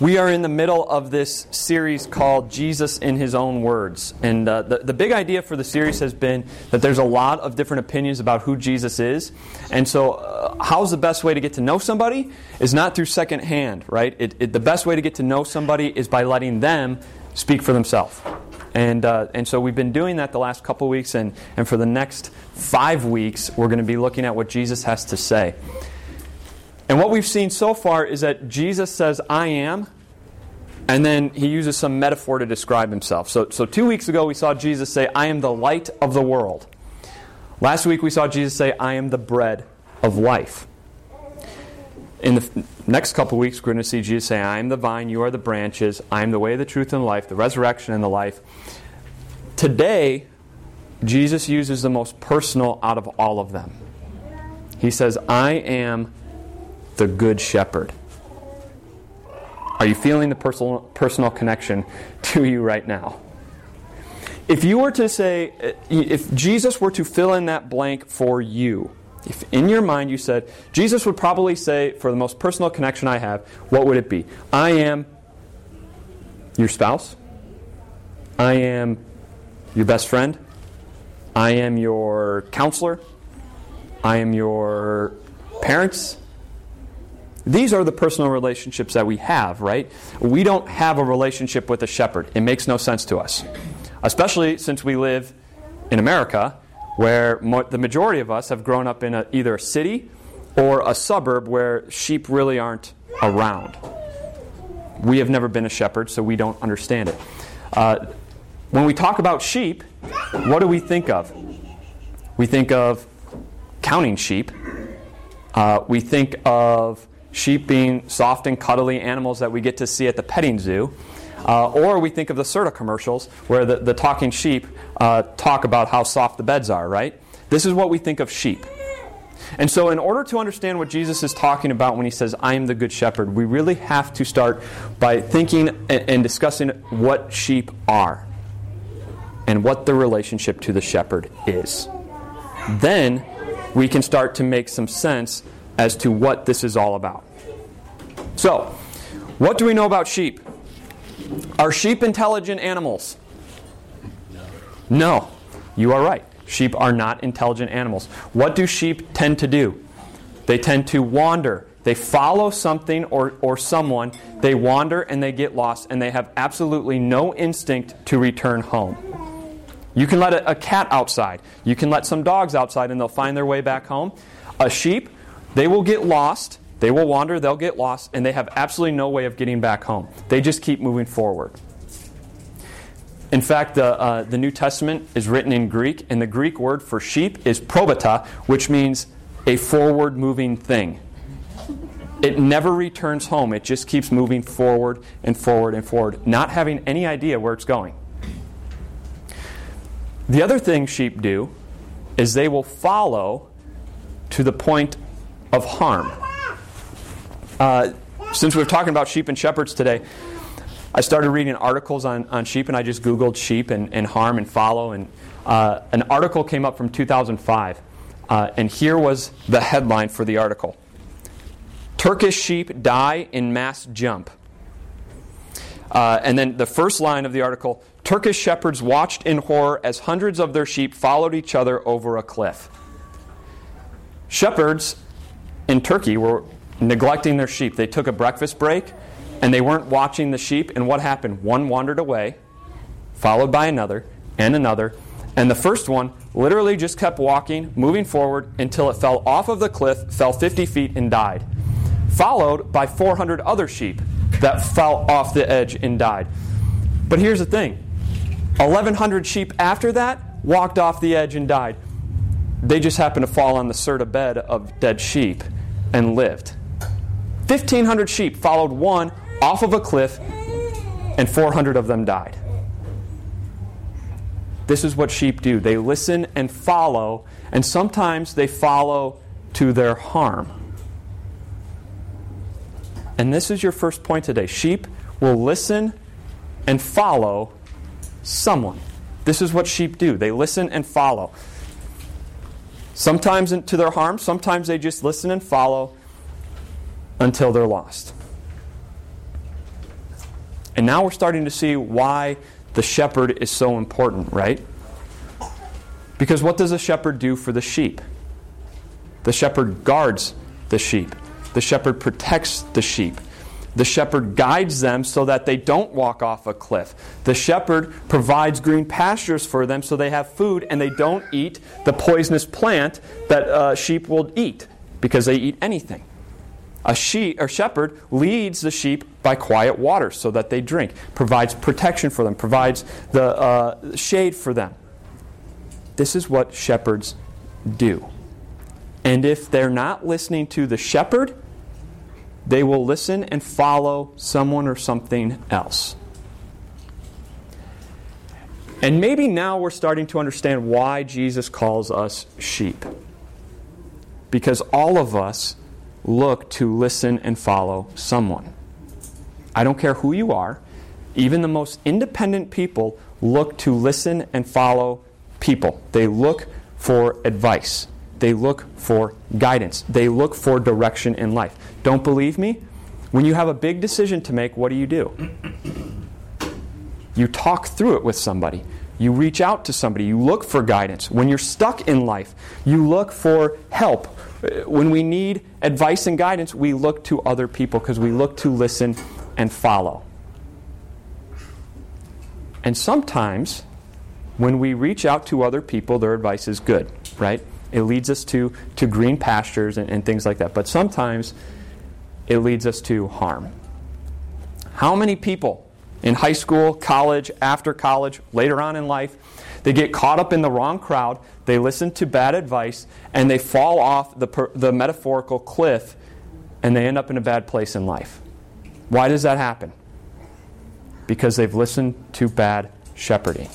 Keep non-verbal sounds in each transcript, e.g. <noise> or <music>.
We are in the middle of this series called Jesus in His Own Words. And uh, the, the big idea for the series has been that there's a lot of different opinions about who Jesus is. And so, uh, how's the best way to get to know somebody? Is not through secondhand, right? It, it, the best way to get to know somebody is by letting them speak for themselves. And, uh, and so we've been doing that the last couple weeks, and, and for the next five weeks, we're going to be looking at what Jesus has to say. And what we've seen so far is that Jesus says, I am, and then he uses some metaphor to describe himself. So, so two weeks ago, we saw Jesus say, I am the light of the world. Last week, we saw Jesus say, I am the bread of life. In the next couple weeks, we're going to see Jesus say, I am the vine, you are the branches, I am the way, the truth, and life, the resurrection and the life. Today, Jesus uses the most personal out of all of them. He says, I am the Good Shepherd. Are you feeling the personal, personal connection <laughs> to you right now? If you were to say, eh, if Jesus were to fill in that blank for you, if in your mind you said, Jesus would probably say, for the most personal connection I have, what would it be? I am your spouse. I am your best friend. I am your counselor. I am your parents. These are the personal relationships that we have, right? We don't have a relationship with a shepherd. It makes no sense to us. Especially since we live in America, where mo- the majority of us have grown up in a, either a city or a suburb where sheep really aren't around. We have never been a shepherd, so we don't understand it. Uh, when we talk about sheep, what do we think of? We think of counting sheep. Uh, we think of sheep being soft and cuddly animals that we get to see at the petting zoo. Uh, or we think of the Serta commercials where the, the talking sheep uh, talk about how soft the beds are, right? This is what we think of sheep. And so, in order to understand what Jesus is talking about when he says, I am the good shepherd, we really have to start by thinking and, and discussing what sheep are and what the relationship to the shepherd is. Then we can start to make some sense as to what this is all about. So, what do we know about sheep? Are sheep intelligent animals? No. You are right. Sheep are not intelligent animals. What do sheep tend to do? They tend to wander. They follow something or, or someone, they wander and they get lost, and they have absolutely no instinct to return home. You can let a, a cat outside, you can let some dogs outside, and they'll find their way back home. A sheep, they will get lost, they will wander, they'll get lost, and they have absolutely no way of getting back home. They just keep moving forward. In fact, the, uh, the New Testament is written in Greek, and the Greek word for sheep is probata, which means a forward moving thing. It never returns home, it just keeps moving forward and forward and forward, not having any idea where it's going. The other thing sheep do is they will follow to the point of harm. Uh, since we're talking about sheep and shepherds today, I started reading articles on, on sheep, and I just Googled sheep and, and harm and follow. And uh, an article came up from 2005. Uh, and here was the headline for the article Turkish sheep die in mass jump. Uh, and then the first line of the article Turkish shepherds watched in horror as hundreds of their sheep followed each other over a cliff. Shepherds in Turkey were neglecting their sheep. They took a breakfast break and they weren't watching the sheep. And what happened? One wandered away, followed by another and another. And the first one literally just kept walking, moving forward until it fell off of the cliff, fell 50 feet, and died. Followed by 400 other sheep that fell off the edge and died. But here's the thing 1,100 sheep after that walked off the edge and died. They just happened to fall on the Serta bed of dead sheep and lived. 1,500 sheep followed one off of a cliff, and 400 of them died. This is what sheep do they listen and follow, and sometimes they follow to their harm. And this is your first point today. Sheep will listen and follow someone. This is what sheep do. They listen and follow. Sometimes to their harm, sometimes they just listen and follow until they're lost. And now we're starting to see why the shepherd is so important, right? Because what does a shepherd do for the sheep? The shepherd guards the sheep. The shepherd protects the sheep. The shepherd guides them so that they don't walk off a cliff. The shepherd provides green pastures for them so they have food and they don't eat the poisonous plant that uh, sheep will eat because they eat anything. A sheep or shepherd leads the sheep by quiet water so that they drink, provides protection for them, provides the uh, shade for them. This is what shepherds do. And if they're not listening to the shepherd, they will listen and follow someone or something else. And maybe now we're starting to understand why Jesus calls us sheep. Because all of us look to listen and follow someone. I don't care who you are, even the most independent people look to listen and follow people. They look for advice. They look for guidance. They look for direction in life. Don't believe me? When you have a big decision to make, what do you do? You talk through it with somebody. You reach out to somebody. You look for guidance. When you're stuck in life, you look for help. When we need advice and guidance, we look to other people because we look to listen and follow. And sometimes, when we reach out to other people, their advice is good, right? It leads us to, to green pastures and, and things like that. But sometimes it leads us to harm. How many people in high school, college, after college, later on in life, they get caught up in the wrong crowd, they listen to bad advice, and they fall off the, per, the metaphorical cliff and they end up in a bad place in life. Why does that happen? Because they've listened to bad shepherding.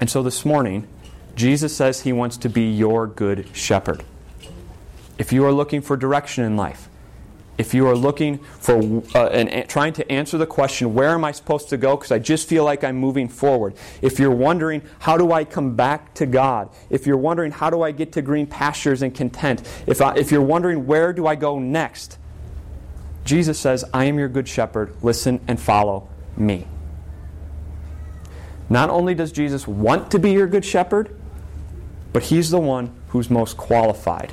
And so this morning, Jesus says he wants to be your good shepherd. If you are looking for direction in life, if you are looking for uh, and trying to answer the question, where am I supposed to go? Because I just feel like I'm moving forward. If you're wondering, how do I come back to God? If you're wondering, how do I get to green pastures and content? If, I, if you're wondering, where do I go next? Jesus says, I am your good shepherd. Listen and follow me. Not only does Jesus want to be your good shepherd, but he's the one who's most qualified.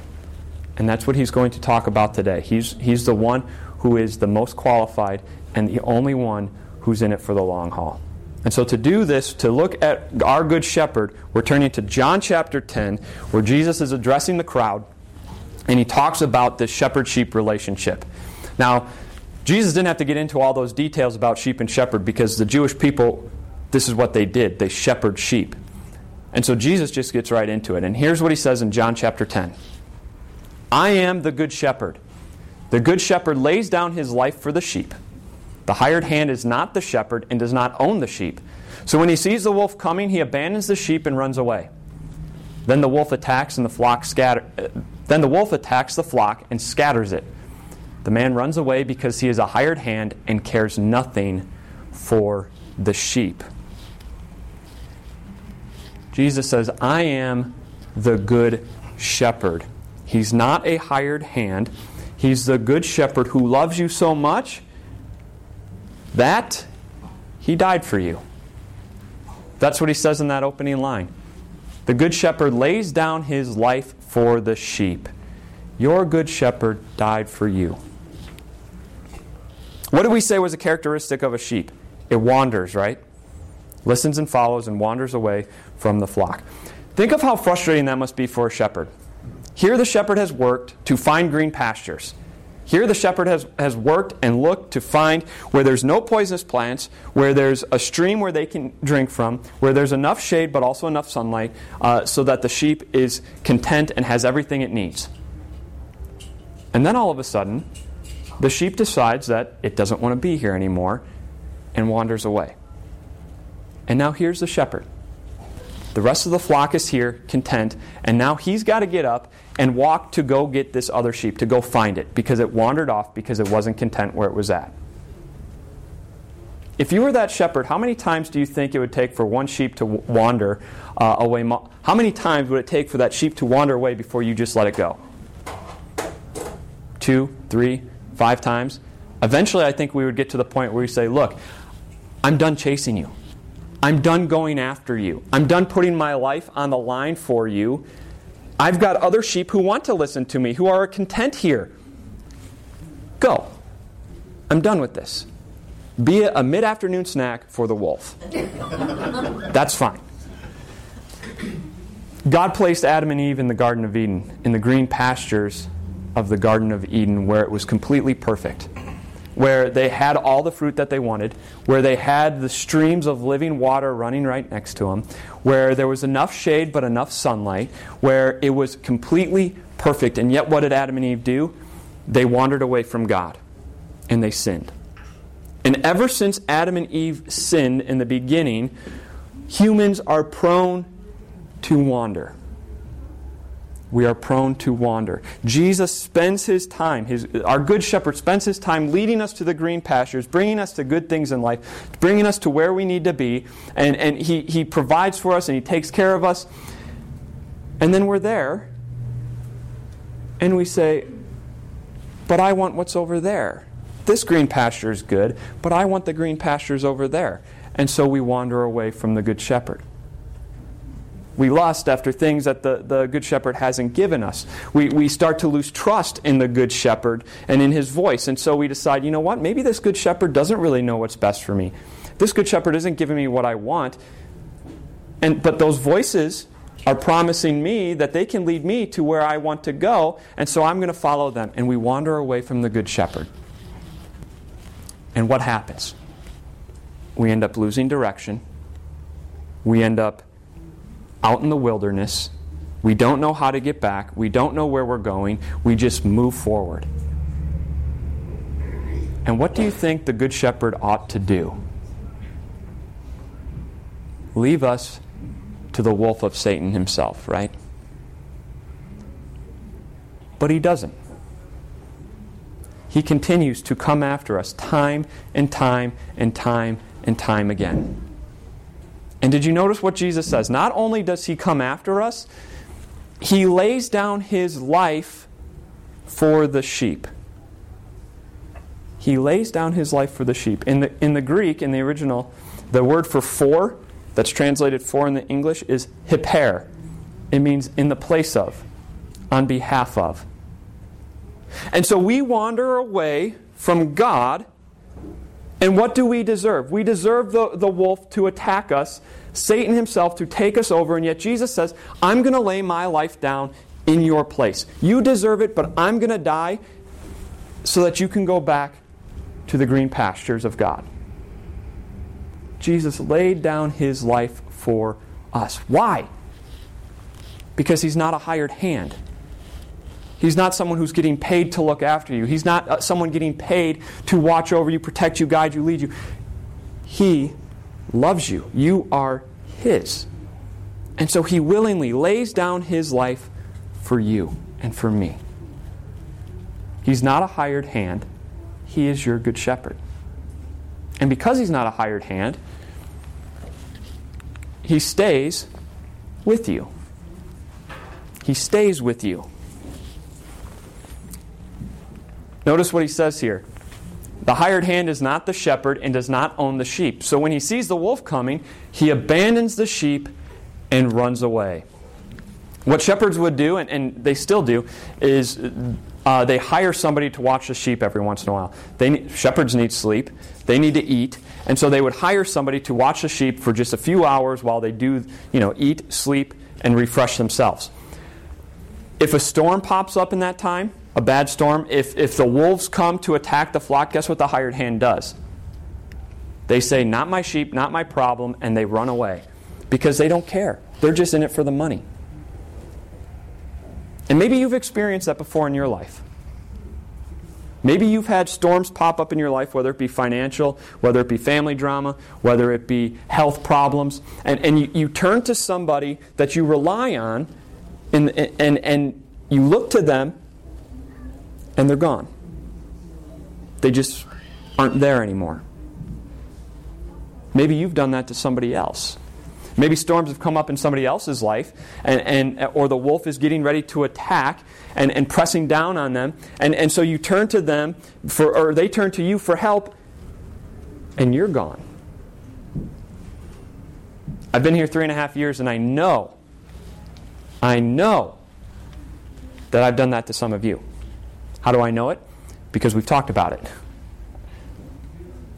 And that's what he's going to talk about today. He's, he's the one who is the most qualified and the only one who's in it for the long haul. And so, to do this, to look at our Good Shepherd, we're turning to John chapter 10, where Jesus is addressing the crowd, and he talks about this shepherd sheep relationship. Now, Jesus didn't have to get into all those details about sheep and shepherd because the Jewish people, this is what they did they shepherd sheep. And so Jesus just gets right into it. And here's what he says in John chapter 10 I am the good shepherd. The good shepherd lays down his life for the sheep. The hired hand is not the shepherd and does not own the sheep. So when he sees the wolf coming, he abandons the sheep and runs away. Then the wolf attacks and the flock scatter. Uh, then the wolf attacks the flock and scatters it. The man runs away because he is a hired hand and cares nothing for the sheep. Jesus says, I am the good shepherd. He's not a hired hand. He's the good shepherd who loves you so much that he died for you. That's what he says in that opening line. The good shepherd lays down his life for the sheep. Your good shepherd died for you. What do we say was a characteristic of a sheep? It wanders, right? listens and follows, and wanders away from the flock. Think of how frustrating that must be for a shepherd. Here, the shepherd has worked to find green pastures. Here, the shepherd has, has worked and looked to find where there's no poisonous plants, where there's a stream where they can drink from, where there's enough shade but also enough sunlight, uh, so that the sheep is content and has everything it needs. And then all of a sudden, the sheep decides that it doesn't want to be here anymore and wanders away. And now here's the shepherd. The rest of the flock is here, content, and now he's got to get up and walk to go get this other sheep, to go find it, because it wandered off because it wasn't content where it was at. If you were that shepherd, how many times do you think it would take for one sheep to wander uh, away? How many times would it take for that sheep to wander away before you just let it go? Two, three, five times? Eventually, I think we would get to the point where we say, Look, I'm done chasing you. I'm done going after you. I'm done putting my life on the line for you. I've got other sheep who want to listen to me, who are content here. Go. I'm done with this. Be a mid afternoon snack for the wolf. That's fine. God placed Adam and Eve in the Garden of Eden, in the green pastures of the Garden of Eden, where it was completely perfect, where they had all the fruit that they wanted, where they had the streams of living water running right next to them, where there was enough shade but enough sunlight, where it was completely perfect. And yet, what did Adam and Eve do? They wandered away from God and they sinned. And ever since Adam and Eve sinned in the beginning, humans are prone to wander. We are prone to wander. Jesus spends his time, his, our good shepherd spends his time leading us to the green pastures, bringing us to good things in life, bringing us to where we need to be, and, and he, he provides for us and he takes care of us. And then we're there, and we say, But I want what's over there. This green pasture is good, but I want the green pastures over there. And so we wander away from the good shepherd. We lust after things that the, the Good Shepherd hasn't given us. We, we start to lose trust in the Good Shepherd and in his voice. And so we decide, you know what? Maybe this Good Shepherd doesn't really know what's best for me. This Good Shepherd isn't giving me what I want. And, but those voices are promising me that they can lead me to where I want to go. And so I'm going to follow them. And we wander away from the Good Shepherd. And what happens? We end up losing direction. We end up out in the wilderness. We don't know how to get back. We don't know where we're going. We just move forward. And what do you think the Good Shepherd ought to do? Leave us to the wolf of Satan himself, right? But he doesn't. He continues to come after us time and time and time and time again. And did you notice what Jesus says? Not only does he come after us, he lays down his life for the sheep. He lays down his life for the sheep. In the, in the Greek, in the original, the word for for, that's translated for in the English, is hyper. It means in the place of, on behalf of. And so we wander away from God and what do we deserve? We deserve the, the wolf to attack us, Satan himself to take us over, and yet Jesus says, I'm going to lay my life down in your place. You deserve it, but I'm going to die so that you can go back to the green pastures of God. Jesus laid down his life for us. Why? Because he's not a hired hand. He's not someone who's getting paid to look after you. He's not uh, someone getting paid to watch over you, protect you, guide you, lead you. He loves you. You are His. And so He willingly lays down His life for you and for me. He's not a hired hand, He is your good shepherd. And because He's not a hired hand, He stays with you. He stays with you. Notice what he says here. The hired hand is not the shepherd and does not own the sheep. So when he sees the wolf coming, he abandons the sheep and runs away. What shepherds would do, and, and they still do, is uh, they hire somebody to watch the sheep every once in a while. They, shepherds need sleep, they need to eat, and so they would hire somebody to watch the sheep for just a few hours while they do, you know, eat, sleep, and refresh themselves. If a storm pops up in that time, a bad storm, if, if the wolves come to attack the flock, guess what the hired hand does? They say, Not my sheep, not my problem, and they run away because they don't care. They're just in it for the money. And maybe you've experienced that before in your life. Maybe you've had storms pop up in your life, whether it be financial, whether it be family drama, whether it be health problems, and, and you, you turn to somebody that you rely on, and, and, and you look to them and they're gone. They just aren't there anymore. Maybe you've done that to somebody else. Maybe storms have come up in somebody else's life, and, and, or the wolf is getting ready to attack and, and pressing down on them. And, and so you turn to them, for, or they turn to you for help, and you're gone. I've been here three and a half years, and I know, I know that I've done that to some of you. How do I know it? Because we've talked about it.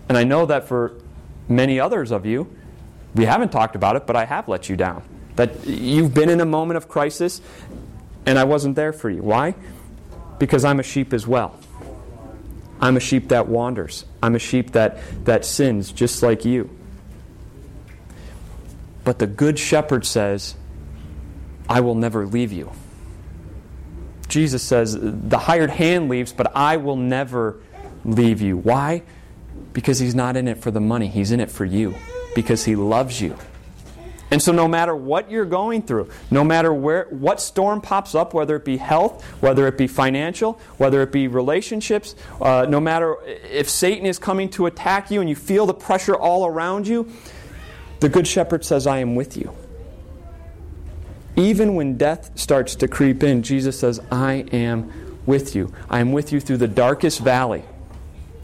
And I know that for many others of you, we haven't talked about it, but I have let you down. That you've been in a moment of crisis and I wasn't there for you. Why? Because I'm a sheep as well. I'm a sheep that wanders. I'm a sheep that, that sins just like you. But the Good Shepherd says, I will never leave you. Jesus says, The hired hand leaves, but I will never leave you. Why? Because he's not in it for the money, he's in it for you because he loves you. And so, no matter what you're going through, no matter where, what storm pops up, whether it be health, whether it be financial, whether it be relationships, uh, no matter if Satan is coming to attack you and you feel the pressure all around you, the Good Shepherd says, I am with you. Even when death starts to creep in, Jesus says, I am with you. I am with you through the darkest valley.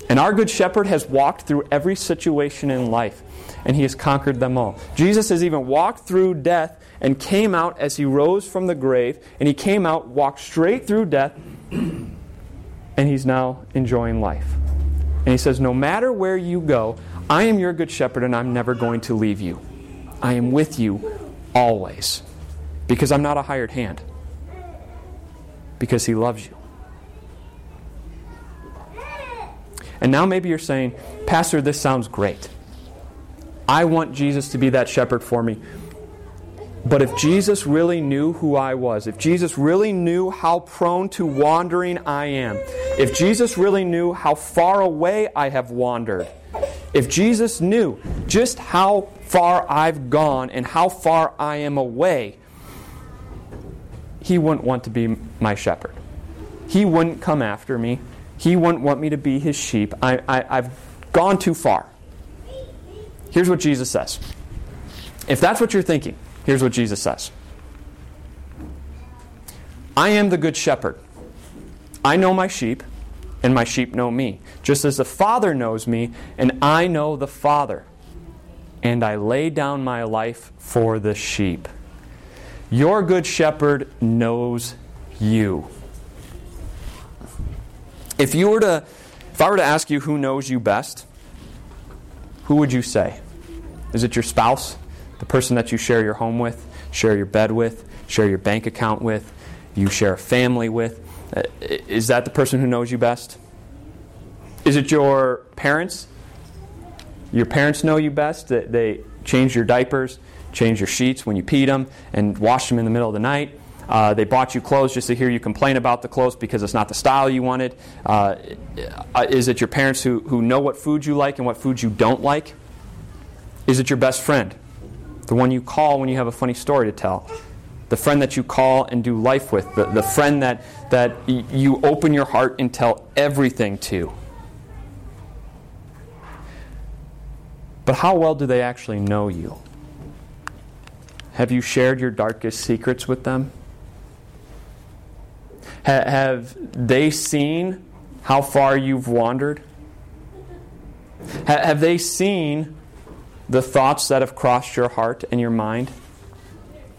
And our Good Shepherd has walked through every situation in life, and he has conquered them all. Jesus has even walked through death and came out as he rose from the grave, and he came out, walked straight through death, and he's now enjoying life. And he says, No matter where you go, I am your Good Shepherd, and I'm never going to leave you. I am with you always. Because I'm not a hired hand. Because he loves you. And now maybe you're saying, Pastor, this sounds great. I want Jesus to be that shepherd for me. But if Jesus really knew who I was, if Jesus really knew how prone to wandering I am, if Jesus really knew how far away I have wandered, if Jesus knew just how far I've gone and how far I am away, he wouldn't want to be my shepherd. He wouldn't come after me. He wouldn't want me to be his sheep. I, I, I've gone too far. Here's what Jesus says. If that's what you're thinking, here's what Jesus says I am the good shepherd. I know my sheep, and my sheep know me, just as the Father knows me, and I know the Father. And I lay down my life for the sheep. Your good shepherd knows you. If you were to if I were to ask you who knows you best, who would you say? Is it your spouse? The person that you share your home with, share your bed with, share your bank account with, you share a family with? Uh, is that the person who knows you best? Is it your parents? Your parents know you best. They change your diapers, change your sheets when you peed them, and wash them in the middle of the night. Uh, they bought you clothes just to hear you complain about the clothes because it's not the style you wanted. Uh, is it your parents who, who know what food you like and what foods you don't like? Is it your best friend? The one you call when you have a funny story to tell? The friend that you call and do life with? The, the friend that, that you open your heart and tell everything to? But how well do they actually know you? Have you shared your darkest secrets with them? Ha- have they seen how far you've wandered? Ha- have they seen the thoughts that have crossed your heart and your mind?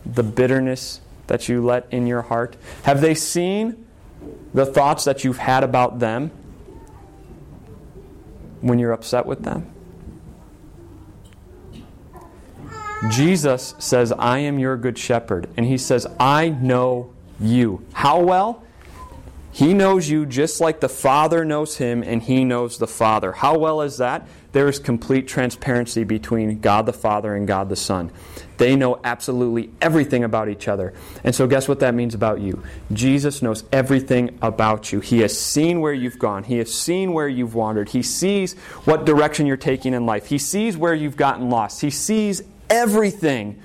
The bitterness that you let in your heart? Have they seen the thoughts that you've had about them when you're upset with them? Jesus says, I am your good shepherd. And he says, I know you. How well? He knows you just like the Father knows him, and he knows the Father. How well is that? There is complete transparency between God the Father and God the Son. They know absolutely everything about each other. And so, guess what that means about you? Jesus knows everything about you. He has seen where you've gone, He has seen where you've wandered, He sees what direction you're taking in life, He sees where you've gotten lost, He sees everything.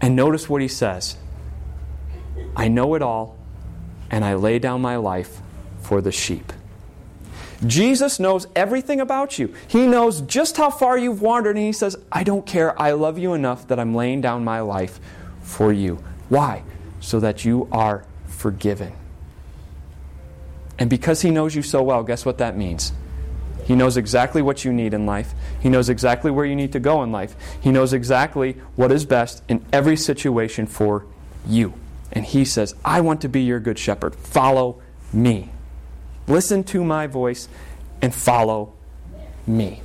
And notice what He says I know it all and I lay down my life for the sheep. Jesus knows everything about you. He knows just how far you've wandered, and He says, I don't care. I love you enough that I'm laying down my life for you. Why? So that you are forgiven. And because He knows you so well, guess what that means? He knows exactly what you need in life. He knows exactly where you need to go in life. He knows exactly what is best in every situation for you. And He says, I want to be your good shepherd. Follow me. Listen to my voice and follow me.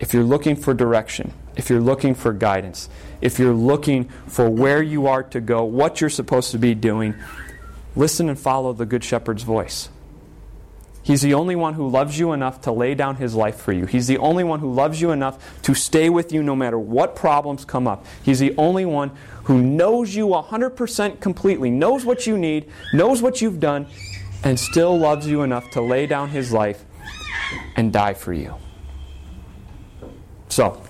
If you're looking for direction, if you're looking for guidance, if you're looking for where you are to go, what you're supposed to be doing, listen and follow the Good Shepherd's voice. He's the only one who loves you enough to lay down his life for you. He's the only one who loves you enough to stay with you no matter what problems come up. He's the only one who knows you 100% completely, knows what you need, knows what you've done, and still loves you enough to lay down his life and die for you. So,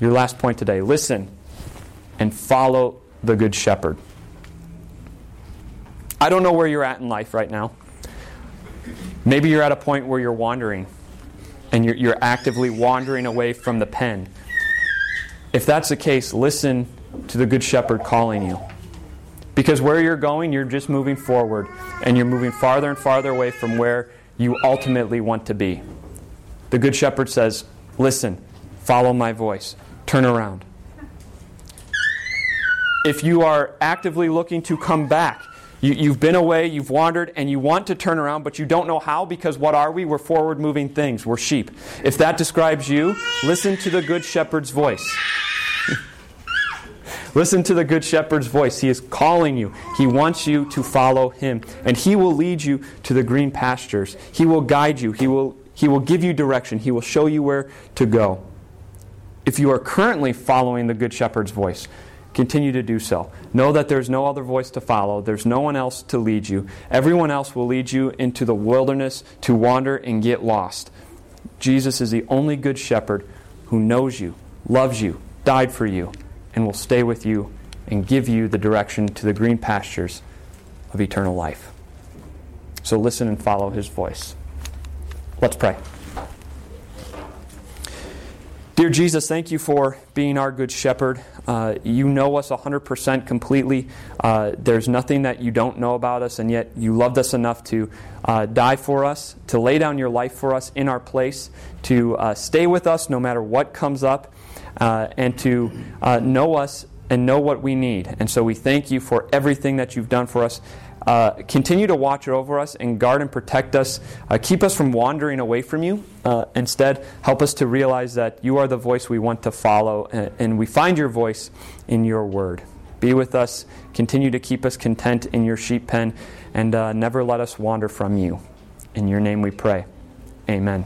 your last point today listen and follow the Good Shepherd. I don't know where you're at in life right now. Maybe you're at a point where you're wandering and you're, you're actively wandering away from the pen. If that's the case, listen to the Good Shepherd calling you. Because where you're going, you're just moving forward and you're moving farther and farther away from where you ultimately want to be. The Good Shepherd says, Listen, follow my voice, turn around. If you are actively looking to come back, you, have been away, you've wandered, and you want to turn around, but you don't know how because what are we? We're forward moving things. We're sheep. If that describes you, listen to the Good Shepherd's voice. <laughs> listen to the Good Shepherd's voice. He is calling you, He wants you to follow Him, and He will lead you to the green pastures. He will guide you, He will, he will give you direction, He will show you where to go. If you are currently following the Good Shepherd's voice, Continue to do so. Know that there's no other voice to follow, there's no one else to lead you. Everyone else will lead you into the wilderness to wander and get lost. Jesus is the only good shepherd who knows you, loves you, died for you, and will stay with you and give you the direction to the green pastures of eternal life. So listen and follow his voice. Let's pray. Dear Jesus, thank you for being our good shepherd. Uh, you know us 100% completely. Uh, there's nothing that you don't know about us, and yet you loved us enough to uh, die for us, to lay down your life for us in our place, to uh, stay with us no matter what comes up, uh, and to uh, know us and know what we need. And so we thank you for everything that you've done for us. Uh, continue to watch over us and guard and protect us. Uh, keep us from wandering away from you. Uh, instead, help us to realize that you are the voice we want to follow, and, and we find your voice in your word. Be with us. Continue to keep us content in your sheep pen, and uh, never let us wander from you. In your name we pray. Amen.